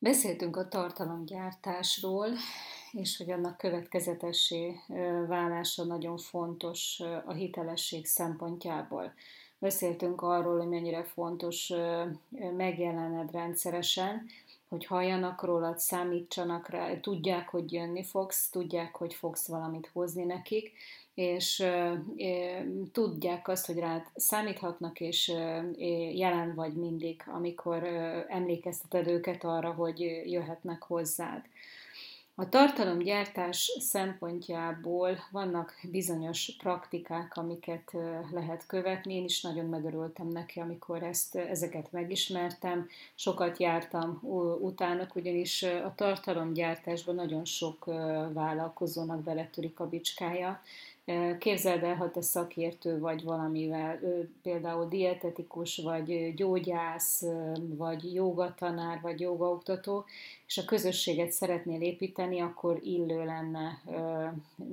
Beszéltünk a tartalomgyártásról, és hogy annak következetessé válása nagyon fontos a hitelesség szempontjából. Beszéltünk arról, hogy mennyire fontos megjelened rendszeresen, hogy halljanak rólad, számítsanak rá, tudják, hogy jönni fogsz, tudják, hogy fogsz valamit hozni nekik, és tudják azt, hogy rád számíthatnak, és jelen vagy mindig, amikor emlékezteted őket arra, hogy jöhetnek hozzád. A tartalomgyártás szempontjából vannak bizonyos praktikák, amiket lehet követni. Én is nagyon megörültem neki, amikor ezt, ezeket megismertem. Sokat jártam utánok, ugyanis a tartalomgyártásban nagyon sok vállalkozónak beletörik a bicskája, Képzeld el, ha te szakértő vagy valamivel, például dietetikus, vagy gyógyász, vagy jogatanár, vagy jogaoktató, és a közösséget szeretnél építeni, akkor illő lenne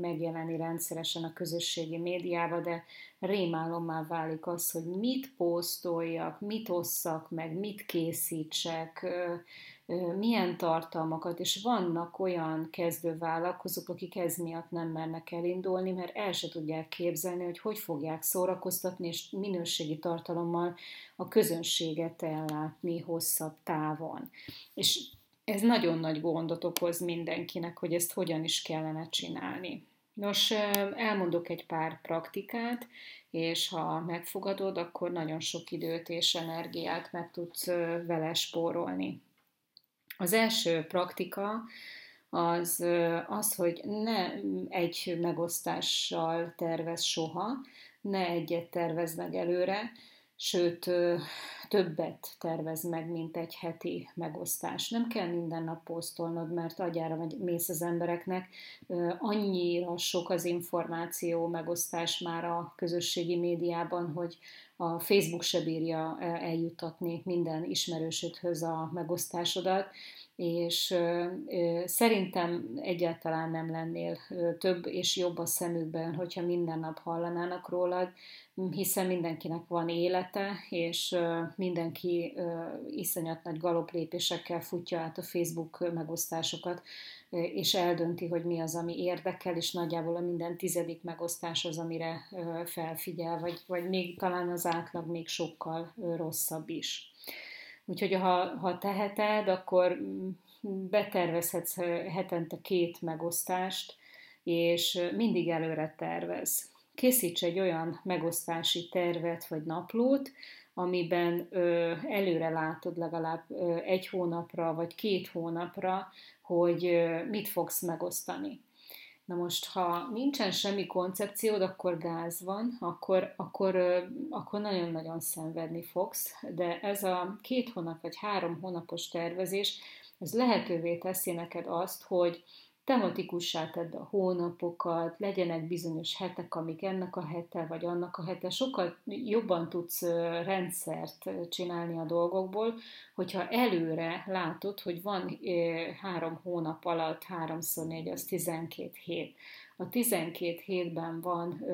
megjelenni rendszeresen a közösségi médiába, de rémálommá válik az, hogy mit posztoljak, mit osszak meg, mit készítsek, milyen tartalmakat, és vannak olyan kezdő vállalkozók, akik ez miatt nem mernek elindulni, mert el se tudják képzelni, hogy hogy fogják szórakoztatni és minőségi tartalommal a közönséget ellátni hosszabb távon. És ez nagyon nagy gondot okoz mindenkinek, hogy ezt hogyan is kellene csinálni. Nos, elmondok egy pár praktikát, és ha megfogadod, akkor nagyon sok időt és energiát meg tudsz vele spórolni. Az első praktika az az, hogy ne egy megosztással tervez soha, ne egyet tervez meg előre, sőt, többet tervez meg, mint egy heti megosztás. Nem kell minden nap posztolnod, mert agyára mész az embereknek. Annyira sok az információ megosztás már a közösségi médiában, hogy a Facebook se bírja eljutatni minden ismerősödhöz a megosztásodat, és szerintem egyáltalán nem lennél több és jobb a szemükben, hogyha minden nap hallanának rólad, hiszen mindenkinek van élete, és mindenki iszonyat nagy galoplépésekkel futja át a Facebook megosztásokat, és eldönti, hogy mi az, ami érdekel, és nagyjából a minden tizedik megosztás az, amire felfigyel, vagy, vagy még talán az átlag még sokkal rosszabb is. Úgyhogy ha, ha teheted, akkor betervezhetsz hetente két megosztást, és mindig előre tervez. Készíts egy olyan megosztási tervet vagy naplót, amiben ö, előre látod legalább ö, egy hónapra vagy két hónapra, hogy ö, mit fogsz megosztani. Na most, ha nincsen semmi koncepciód, akkor gáz van, akkor, akkor, akkor nagyon-nagyon szenvedni fogsz, de ez a két hónap vagy három hónapos tervezés, ez lehetővé teszi neked azt, hogy tematikussá tedd a hónapokat, legyenek bizonyos hetek, amik ennek a hete, vagy annak a hete, sokkal jobban tudsz rendszert csinálni a dolgokból, hogyha előre látod, hogy van három hónap alatt, háromszor négy, az 12 hét. A 12 hétben van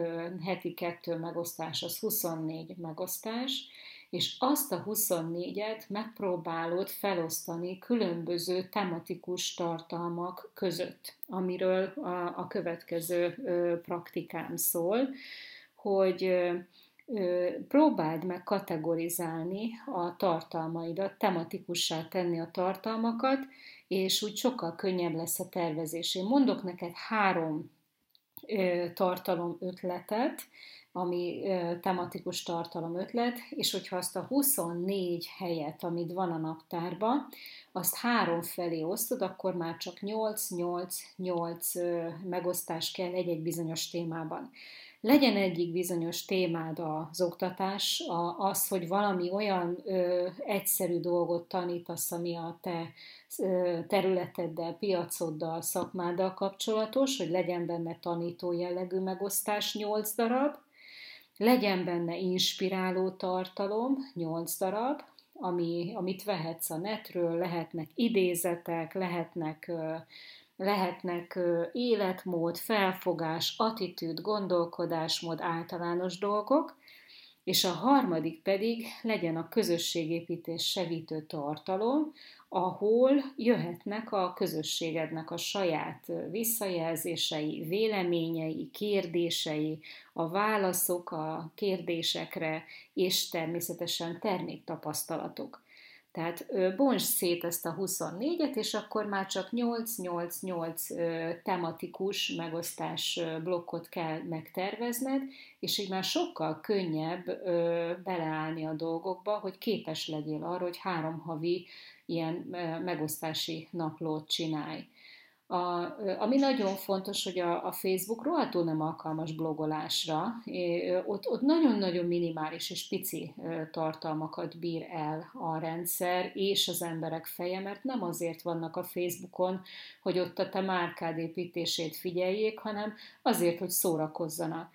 heti kettő megosztás, az 24 megosztás, és azt a 24-et megpróbálod felosztani különböző tematikus tartalmak között, amiről a, a következő praktikám szól, hogy próbáld meg kategorizálni a tartalmaidat, tematikussá tenni a tartalmakat, és úgy sokkal könnyebb lesz a tervezés. Én mondok neked három tartalom ötletet, ami tematikus tartalom ötlet, és hogyha azt a 24 helyet, amit van a naptárban, azt három felé osztod, akkor már csak 8-8-8 megosztás kell egy-egy bizonyos témában. Legyen egyik bizonyos témád az oktatás, az, hogy valami olyan ö, egyszerű dolgot tanítasz, ami a te területeddel, piacoddal, szakmáddal kapcsolatos, hogy legyen benne tanító jellegű megosztás 8 darab, legyen benne inspiráló tartalom, 8 darab, ami, amit vehetsz a netről, lehetnek idézetek, lehetnek, lehetnek életmód, felfogás, attitűd, gondolkodásmód, általános dolgok, és a harmadik pedig legyen a közösségépítés segítő tartalom, ahol jöhetnek a közösségednek a saját visszajelzései, véleményei, kérdései, a válaszok a kérdésekre, és természetesen terméktapasztalatok. Tehát bonts szét ezt a 24-et, és akkor már csak 8-8-8 tematikus megosztás blokkot kell megtervezned, és így már sokkal könnyebb beleállni a dolgokba, hogy képes legyél arra, hogy három havi ilyen megosztási naplót csinálj. A, ami nagyon fontos, hogy a, a Facebook rohadtul nem alkalmas blogolásra. Ott, ott nagyon-nagyon minimális és pici tartalmakat bír el a rendszer és az emberek feje, mert nem azért vannak a Facebookon, hogy ott a te márkád építését figyeljék, hanem azért, hogy szórakozzanak.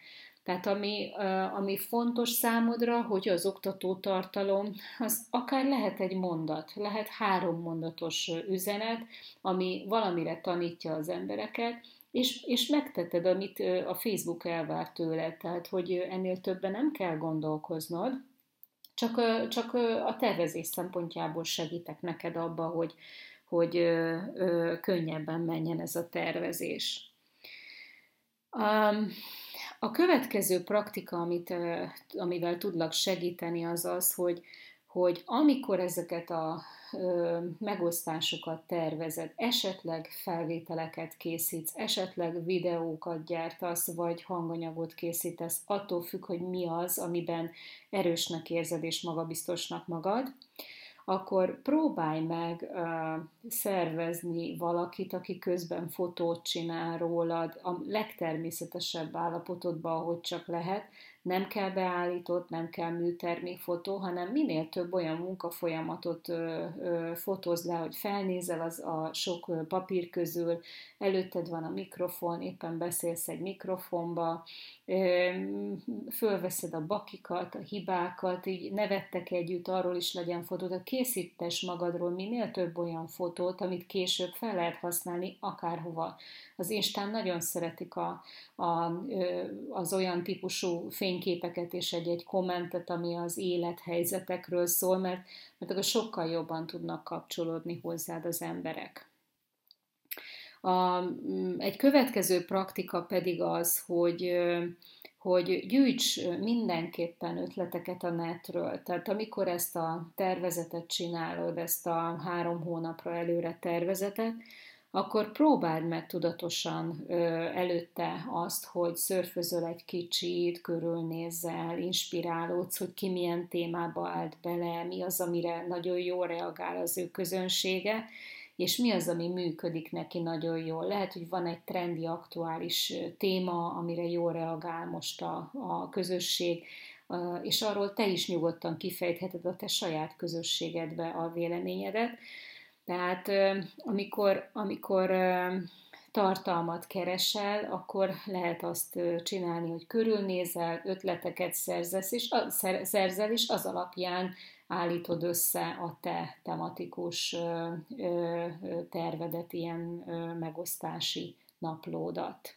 Tehát ami, ami fontos számodra, hogy az oktató tartalom, az akár lehet egy mondat, lehet három mondatos üzenet, ami valamire tanítja az embereket, és, és megtetted, amit a Facebook elvár tőled, tehát hogy ennél többen nem kell gondolkoznod, csak, csak a tervezés szempontjából segítek neked abba, hogy, hogy könnyebben menjen ez a tervezés. Um, a következő praktika, amit, amivel tudlak segíteni, az az, hogy, hogy amikor ezeket a megosztásokat tervezed, esetleg felvételeket készítsz, esetleg videókat gyártasz, vagy hanganyagot készítesz, attól függ, hogy mi az, amiben erősnek érzed és magabiztosnak magad, akkor próbálj meg uh, szervezni valakit, aki közben fotót csinál rólad, a legtermészetesebb állapotodban, ahogy csak lehet, nem kell beállított, nem kell műtermékfotó, hanem minél több olyan munkafolyamatot ö, fotóz le, hogy felnézel az a sok papír közül, előtted van a mikrofon, éppen beszélsz egy mikrofonba, ö, fölveszed a bakikat, a hibákat, így nevettek együtt, arról is legyen fotó, de készítes magadról minél több olyan fotót, amit később fel lehet használni akárhova. Az Instán nagyon szeretik a, a, az olyan típusú fényképeket és egy-egy kommentet, ami az élethelyzetekről szól, mert, mert akkor sokkal jobban tudnak kapcsolódni hozzád az emberek. A, egy következő praktika pedig az, hogy hogy gyűjts mindenképpen ötleteket a netről. Tehát amikor ezt a tervezetet csinálod, ezt a három hónapra előre tervezetet, akkor próbáld meg tudatosan ö, előtte azt, hogy szörfözöl egy kicsit, körülnézzel, inspirálódsz, hogy ki milyen témába állt bele, mi az, amire nagyon jól reagál az ő közönsége, és mi az, ami működik neki nagyon jól. Lehet, hogy van egy trendi, aktuális téma, amire jól reagál most a, a közösség, és arról te is nyugodtan kifejtheted a te saját közösségedbe a véleményedet. Tehát amikor, amikor tartalmat keresel, akkor lehet azt csinálni, hogy körülnézel, ötleteket szerzesz, és szerzel, és az alapján állítod össze a te tematikus tervedet, ilyen megosztási naplódat.